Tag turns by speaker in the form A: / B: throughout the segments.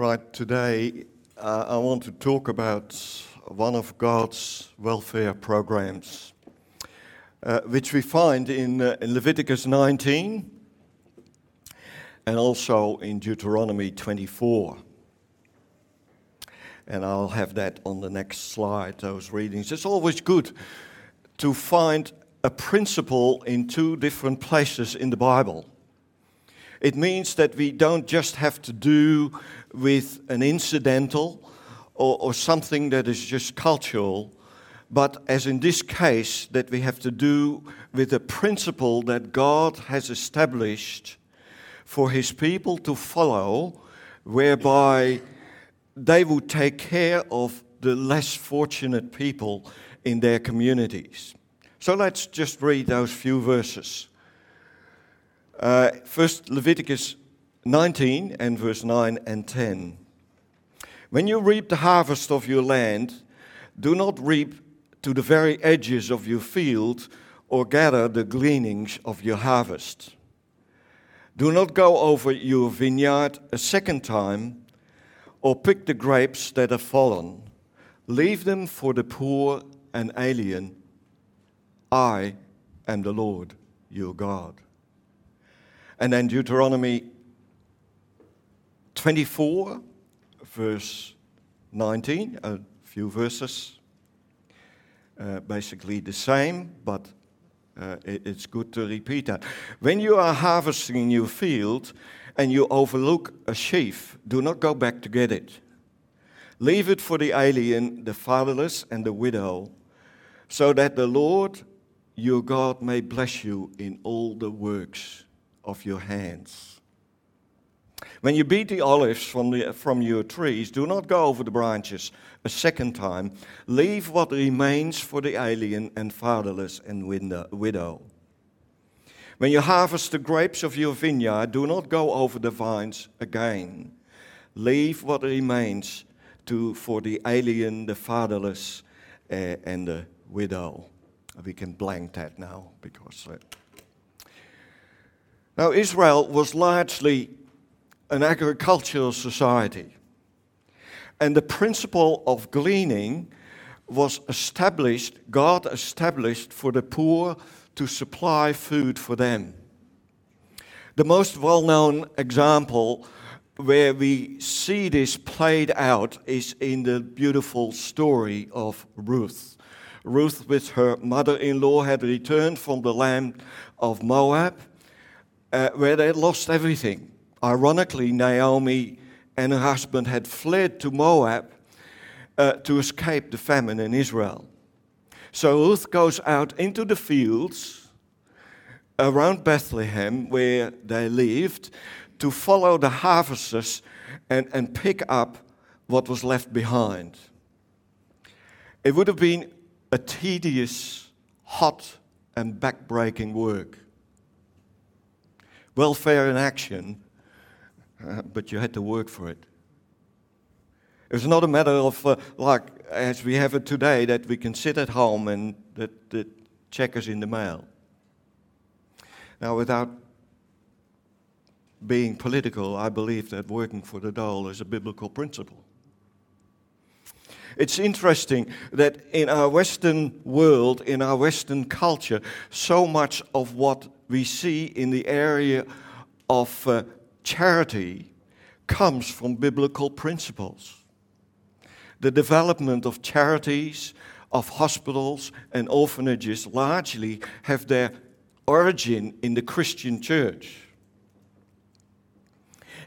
A: Right, today uh, I want to talk about one of God's welfare programs, uh, which we find in, uh, in Leviticus 19 and also in Deuteronomy 24. And I'll have that on the next slide, those readings. It's always good to find a principle in two different places in the Bible. It means that we don't just have to do with an incidental or, or something that is just cultural, but as in this case, that we have to do with a principle that God has established for his people to follow, whereby they would take care of the less fortunate people in their communities. So let's just read those few verses. Uh, first, Leviticus 19 and verse 9 and 10. When you reap the harvest of your land, do not reap to the very edges of your field or gather the gleanings of your harvest. Do not go over your vineyard a second time or pick the grapes that have fallen. Leave them for the poor and alien. I am the Lord your God. And then Deuteronomy 24, verse 19, a few verses. Uh, basically the same, but uh, it, it's good to repeat that. When you are harvesting in your field and you overlook a sheaf, do not go back to get it. Leave it for the alien, the fatherless, and the widow, so that the Lord your God may bless you in all the works of your hands. When you beat the olives from, the, from your trees, do not go over the branches a second time. Leave what remains for the alien and fatherless and widow. When you harvest the grapes of your vineyard, do not go over the vines again. Leave what remains to, for the alien, the fatherless, uh, and the widow. We can blank that now because. Uh, now, Israel was largely an agricultural society, and the principle of gleaning was established, God established for the poor to supply food for them. The most well known example where we see this played out is in the beautiful story of Ruth. Ruth, with her mother in law, had returned from the land of Moab uh, where they had lost everything. Ironically, Naomi and her husband had fled to Moab uh, to escape the famine in Israel. So Ruth goes out into the fields around Bethlehem, where they lived, to follow the harvesters and, and pick up what was left behind. It would have been a tedious, hot, and backbreaking work welfare in action, uh, but you had to work for it. It was not a matter of, uh, like, as we have it today, that we can sit at home and that the check is in the mail. Now, without being political, I believe that working for the dole is a biblical principle. It's interesting that in our Western world, in our Western culture, so much of what we see in the area of uh, charity comes from biblical principles. The development of charities, of hospitals, and orphanages largely have their origin in the Christian church.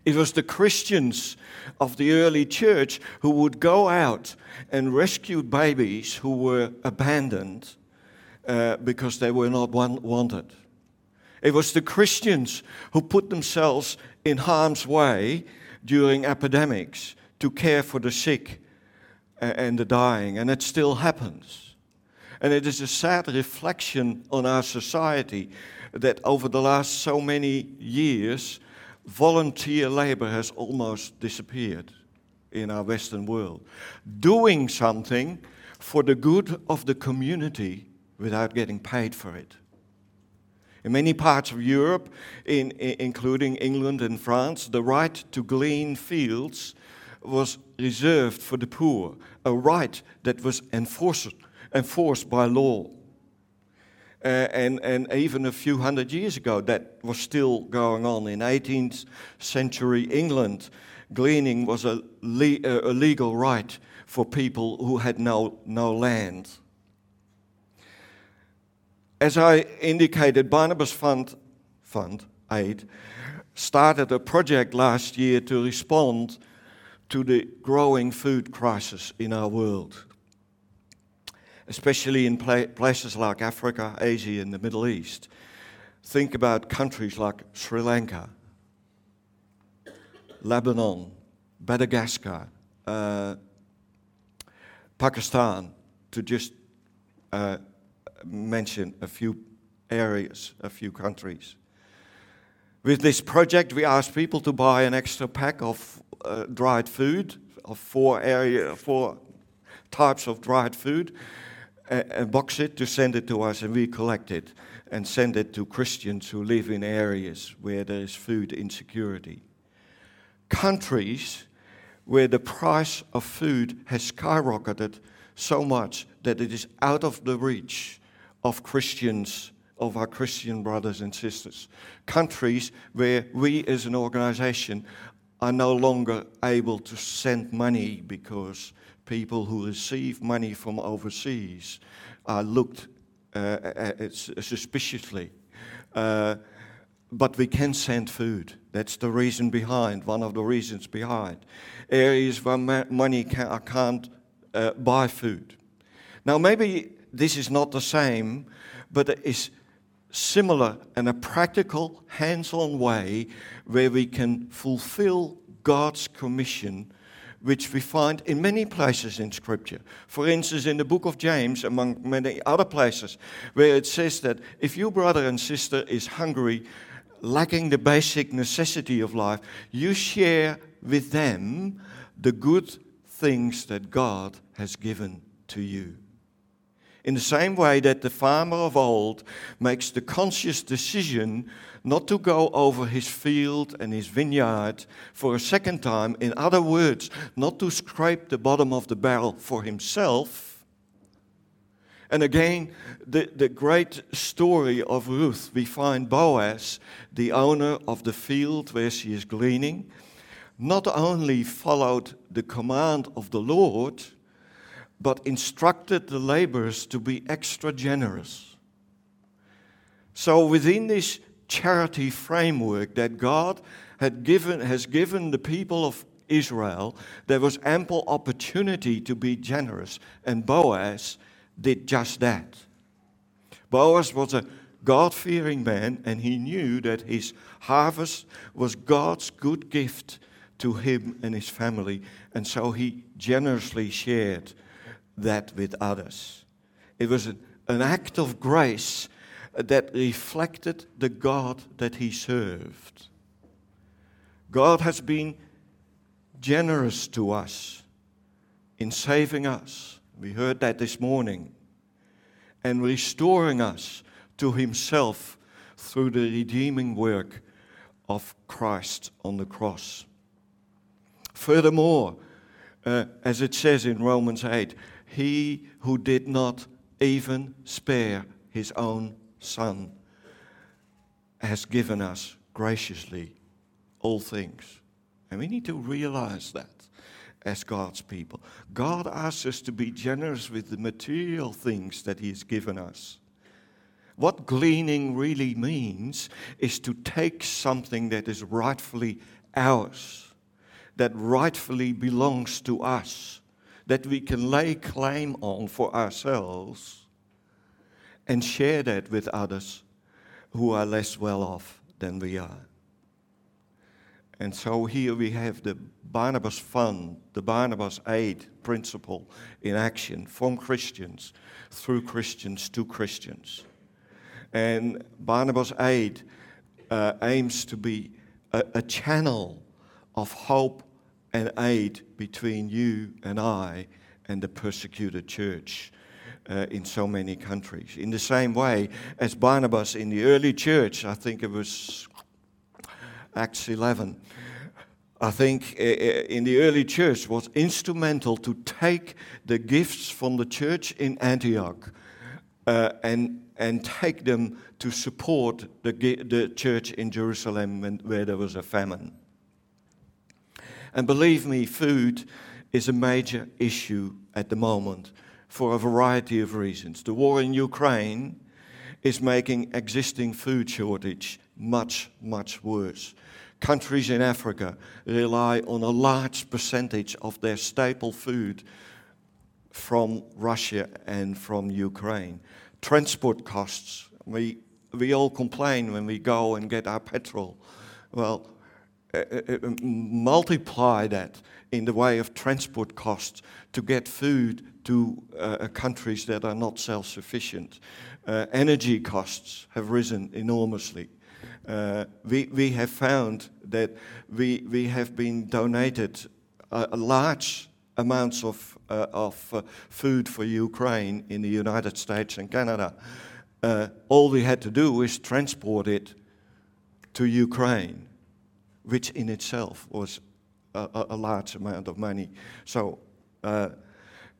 A: It was the Christians of the early church who would go out and rescue babies who were abandoned uh, because they were not wanted. It was the Christians who put themselves in harm's way during epidemics to care for the sick and the dying, and it still happens. And it is a sad reflection on our society that over the last so many years, volunteer labor has almost disappeared in our Western world. Doing something for the good of the community without getting paid for it. In many parts of Europe, in, in, including England and France, the right to glean fields was reserved for the poor, a right that was enforced, enforced by law. Uh, and, and even a few hundred years ago, that was still going on. In 18th century England, gleaning was a, le- a legal right for people who had no, no land. As I indicated, Barnabas Fund, Fund Aid started a project last year to respond to the growing food crisis in our world, especially in places like Africa, Asia, and the Middle East. Think about countries like Sri Lanka, Lebanon, Madagascar, uh, Pakistan, to just uh, mention a few areas, a few countries. With this project, we asked people to buy an extra pack of uh, dried food, of four area, four types of dried food, and box it to send it to us, and we collect it and send it to Christians who live in areas where there is food insecurity. Countries where the price of food has skyrocketed so much that it is out of the reach of Christians of our Christian brothers and sisters. Countries where we as an organization are no longer able to send money because people who receive money from overseas are looked uh, at suspiciously. Uh, but we can send food. That's the reason behind, one of the reasons behind. Areas where ma- money can, I can't uh, buy food. Now, maybe this is not the same, but it is similar in a practical, hands on way where we can fulfill God's commission, which we find in many places in Scripture. For instance, in the book of James, among many other places, where it says that if your brother and sister is hungry, lacking the basic necessity of life, you share with them the good things that God has given to you. In the same way that the farmer of old makes the conscious decision not to go over his field and his vineyard for a second time, in other words, not to scrape the bottom of the barrel for himself. And again, the, the great story of Ruth, we find Boaz, the owner of the field where she is gleaning, not only followed the command of the Lord, but instructed the laborers to be extra generous. So, within this charity framework that God had given, has given the people of Israel, there was ample opportunity to be generous, and Boaz did just that. Boaz was a God fearing man, and he knew that his harvest was God's good gift to him and his family, and so he generously shared that with others. It was an, act of grace that reflected the God that he served. God has been generous to us in saving us. We heard that this morning. And restoring us to himself through the redeeming work of Christ on the cross. Furthermore, uh, as it says in Romans 8, he who did not even spare his own son has given us graciously all things. And we need to realize that as God's people. God asks us to be generous with the material things that He has given us. What gleaning really means is to take something that is rightfully ours, that rightfully belongs to us, that we can lay claim on for ourselves and share that with others who are less well off than we are. And so here we have the Barnabas Fund, the Barnabas Aid principle in action from Christians, through Christians to Christians. And Barnabas Aid uh, aims to be a, a channel of hope and aid between you and I and the persecuted church. Uh, in so many countries. In the same way as Barnabas in the early church, I think it was Acts 11, I think in the early church was instrumental to take the gifts from the church in Antioch uh, and, and take them to support the, the church in Jerusalem when, where there was a famine. And believe me, food is a major issue at the moment for a variety of reasons. The war in Ukraine is making existing food shortage much, much worse. Countries in Africa rely on a large percentage of their staple food from Russia and from Ukraine. Transport costs, we, we all complain when we go and get our petrol. Well, multiply that in the way of transport costs to get food to uh, countries that are not self sufficient. Uh, energy costs have risen enormously. Uh, we, we have found that we, we have been donated large amounts of, uh, of uh, food for Ukraine in the United States and Canada. Uh, all we had to do is transport it to Ukraine, which in itself was a, a large amount of money. So uh,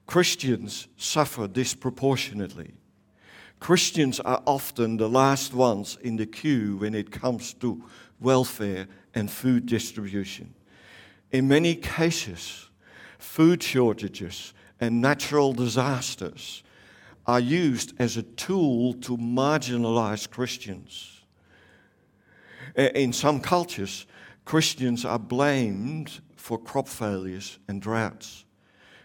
A: Christians suffer disproportionately. Christians are often the last ones in the queue when it comes to welfare and food distribution. In many cases, food shortages and natural disasters are used as a tool to marginalize Christians. In some cultures, Christians are blamed for crop failures and droughts.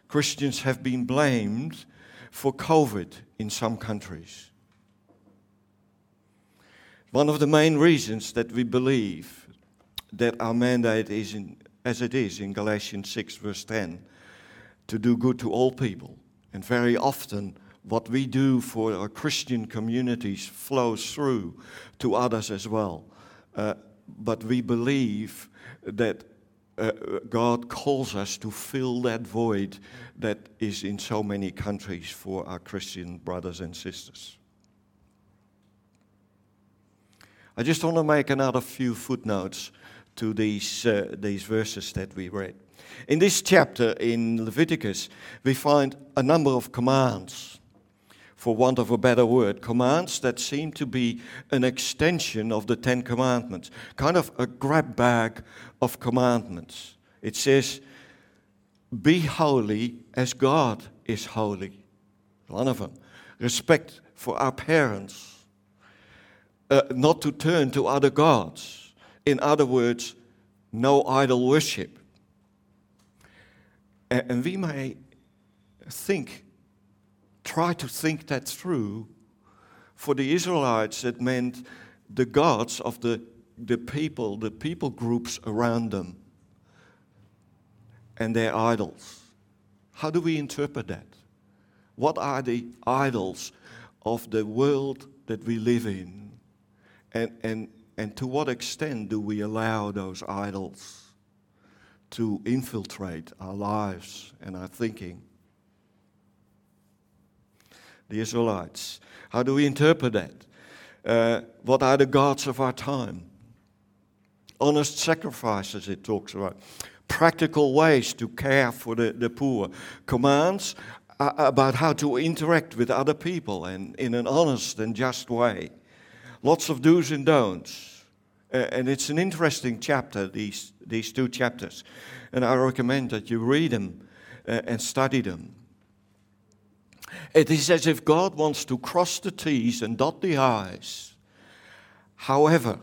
A: Christians have been blamed for COVID in some countries. One of the main reasons that we believe that our mandate is in, as it is in Galatians 6, verse 10, to do good to all people. And very often, what we do for our Christian communities flows through to others as well. Uh, but we believe that uh, God calls us to fill that void that is in so many countries for our Christian brothers and sisters. I just want to make another few footnotes to these, uh, these verses that we read. In this chapter in Leviticus, we find a number of commands, for want of a better word, commands that seem to be an extension of the Ten Commandments, kind of a grab bag of commandments. It says, Be holy as God is holy. One of them. Respect for our parents. Uh, not to turn to other gods. In other words, no idol worship. And, and we may think, try to think that through. For the Israelites, it meant the gods of the the people, the people groups around them, and their idols. How do we interpret that? What are the idols of the world that we live in? And, and, and to what extent do we allow those idols to infiltrate our lives and our thinking? The Israelites. How do we interpret that? Uh, what are the gods of our time? honest sacrifices, it talks about, practical ways to care for the, the poor, commands about how to interact with other people and in an honest and just way. Lots of do's and don'ts. Uh, and it's an interesting chapter, these, these two chapters. And I recommend that you read them uh, and study them. It is as if God wants to cross the T's and dot the I's. However,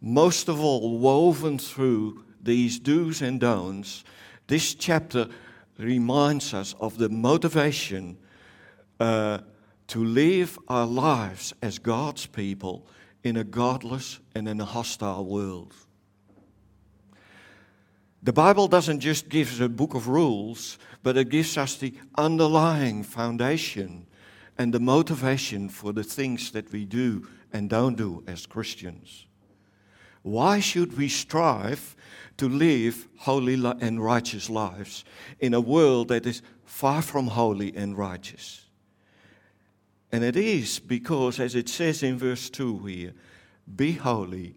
A: most of all, woven through these do's and don'ts, this chapter reminds us of the motivation uh, to live our lives as God's people in a godless and in a hostile world. The Bible doesn't just give us a book of rules, but it gives us the underlying foundation and the motivation for the things that we do and don't do as Christians. Why should we strive to live holy and righteous lives in a world that is far from holy and righteous? And it is because, as it says in verse 2 here, be holy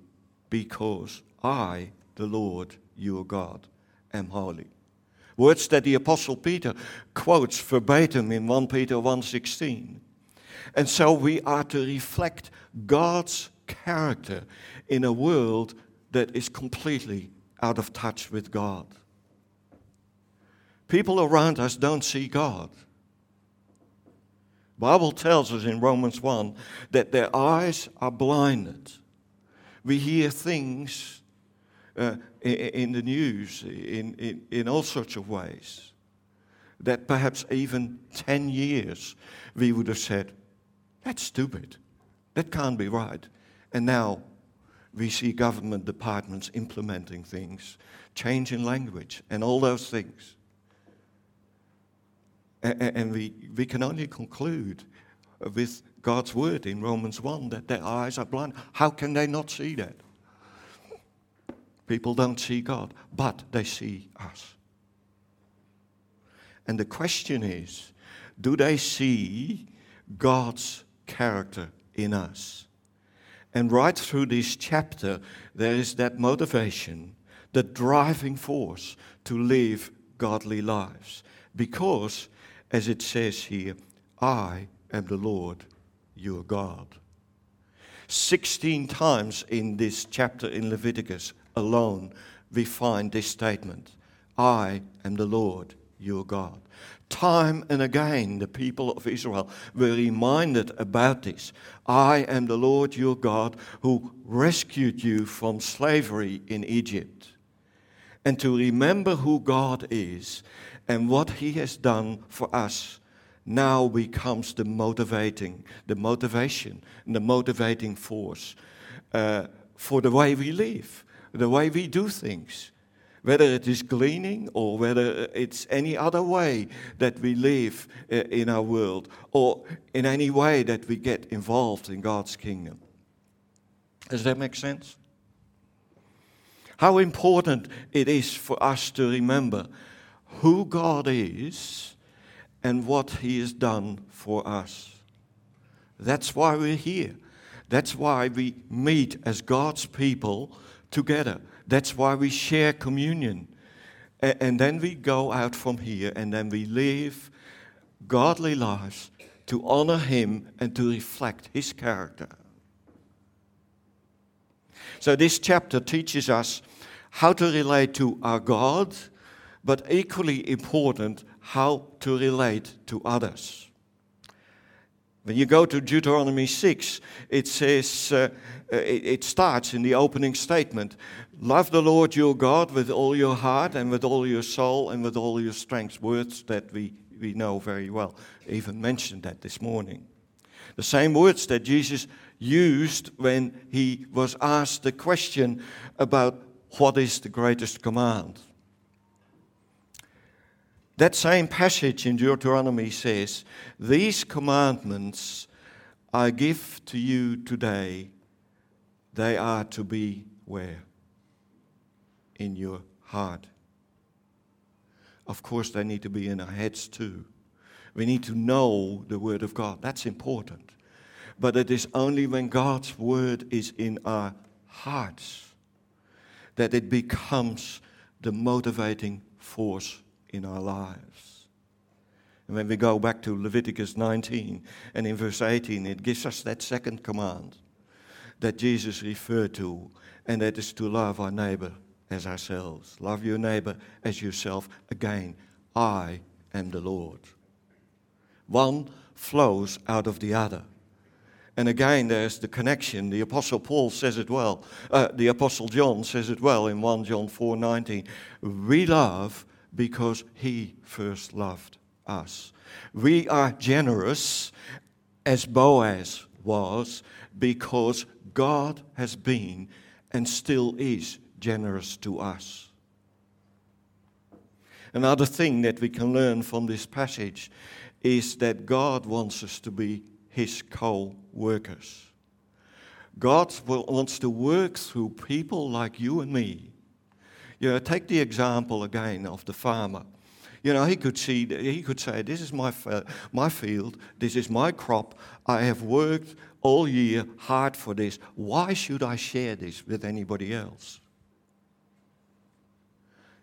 A: because I, the Lord, your God, am holy. Words that the apostle Peter quotes verbatim in 1 Peter 1:16. And so we are to reflect God's character in a world that is completely out of touch with God. People around us don't see God. Bible tells us in Romans 1 that their eyes are blinded. We hear things uh, in, the news in, in, in all sorts of ways that perhaps even 10 years we would have said, that's stupid. That can't be right. And now we see government departments implementing things, changing language, and all those things. And we, we can only conclude with God's word in Romans 1 that their eyes are blind. How can they not see that? People don't see God, but they see us. And the question is do they see God's character in us? And right through this chapter, there is that motivation, the driving force to live godly lives. Because, as it says here, I am the Lord your God. 16 times in this chapter in Leviticus alone, we find this statement I am the Lord your God. Time and again, the people of Israel were reminded about this. I am the Lord your God who rescued you from slavery in Egypt. And to remember who God is and what he has done for us now becomes the motivating, the motivation, and the motivating force uh, for the way we live, the way we do things whether it is gleaning or whether it's any other way that we live uh, in our world or in any way that we get involved in God's kingdom. Does that make sense? How important it is for us to remember who God is and what He has done for us. That's why we're here. That's why we meet as God's people together. That's why we share communion. And then we go out from here and then we live godly lives to honor Him and to reflect His character. So, this chapter teaches us how to relate to our God, but equally important, how to relate to others. When you go to Deuteronomy 6, it says, uh, Uh, it, it starts in the opening statement Love the Lord your God with all your heart and with all your soul and with all your strength. Words that we, we know very well. I even mentioned that this morning. The same words that Jesus used when he was asked the question about what is the greatest command. That same passage in Deuteronomy says, These commandments I give to you today, they are to be where? in your heart. Of course, they need to be in our heads too. We need to know the Word of God. That's important. But it is only when God's Word is in our hearts that it becomes the motivating force in our lives. And when we go back to Leviticus 19 and in verse 18, it gives us that second command that Jesus referred to, and that is to love our neighbor as ourselves. Love your neighbor as yourself. Again, I am the Lord. One flows out of the other. And again, there's the connection. The Apostle Paul says it well. Uh, the Apostle John says it well in 1 John 4:19. We love because he first loved us. We are generous as Boaz was because God has been and still is generous to us. Another thing that we can learn from this passage is that God wants us to be His co workers. God wants to work through people like you and me. You know, take the example again of the farmer. You know, he could see, he could say, "This is my my field. This is my crop. I have worked all year hard for this. Why should I share this with anybody else?"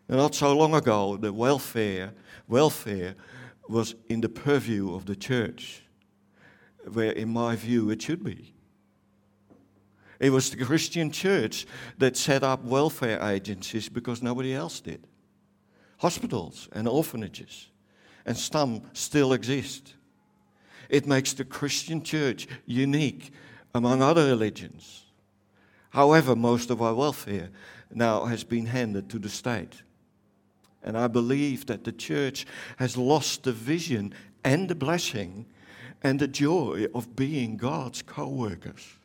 A: Not so long ago, the welfare, welfare was in the purview of the church, where, in my view, it should be. It was the Christian church that set up welfare agencies because nobody else did. Hospitals and orphanages, and some still exist. It makes the Christian church unique among other religions. However, most of our welfare now has been handed to the state. And I believe that the church has lost the vision and the blessing and the joy of being God's co workers.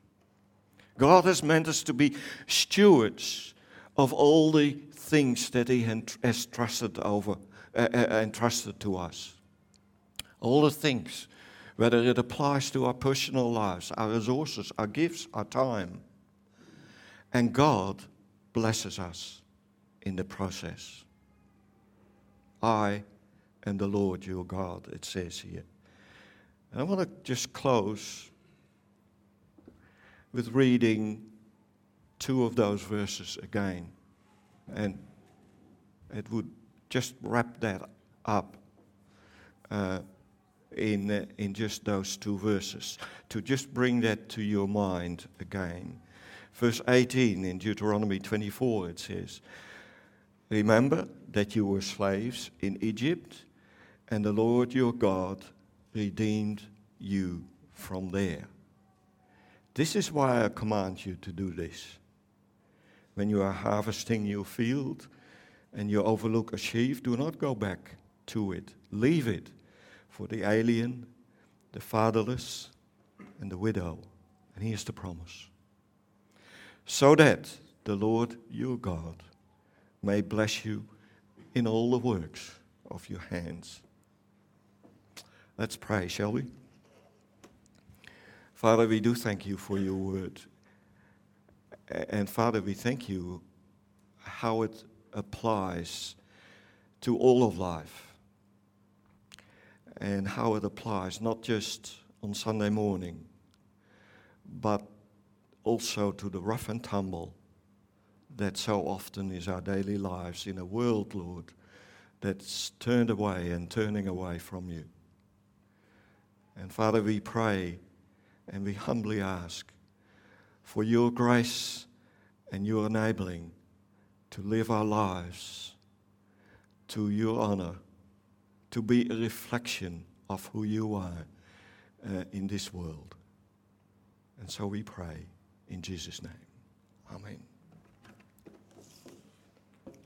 A: God has meant us to be stewards of all the things that He has trusted over, uh, entrusted to us. All the things, whether it applies to our personal lives, our resources, our gifts, our time. And God blesses us in the process. I am the Lord your God, it says here. And I want to just close with reading two of those verses again. And it would just wrap that up uh, in, uh, in just those two verses, to just bring that to your mind again. Verse 18 in Deuteronomy 24, it says, Remember that you were slaves in Egypt, and the Lord your God redeemed you from there. This is why I command you to do this. When you are harvesting your field and you overlook a sheaf, do not go back to it. Leave it for the alien, the fatherless, and the widow. And here's the promise so that the Lord your God may bless you in all the works of your hands. Let's pray, shall we? Father, we do thank you for your word. And Father, we thank you how it applies to all of life and how it applies not just on Sunday morning, but also to the rough and tumble that so often is our daily lives in a world, Lord, that's turned away and turning away from you. And Father, we pray and we humbly ask for your grace and your enabling to live our lives to your honor, to be a reflection of who you are uh, in this world. And so we pray in Jesus' name. Amen.